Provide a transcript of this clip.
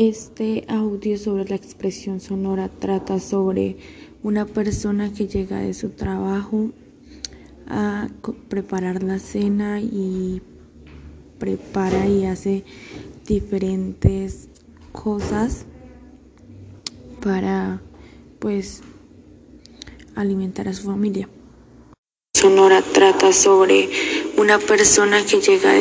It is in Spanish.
Este audio sobre la expresión sonora trata sobre una persona que llega de su trabajo a preparar la cena y prepara y hace diferentes cosas para pues alimentar a su familia. Sonora trata sobre una persona que llega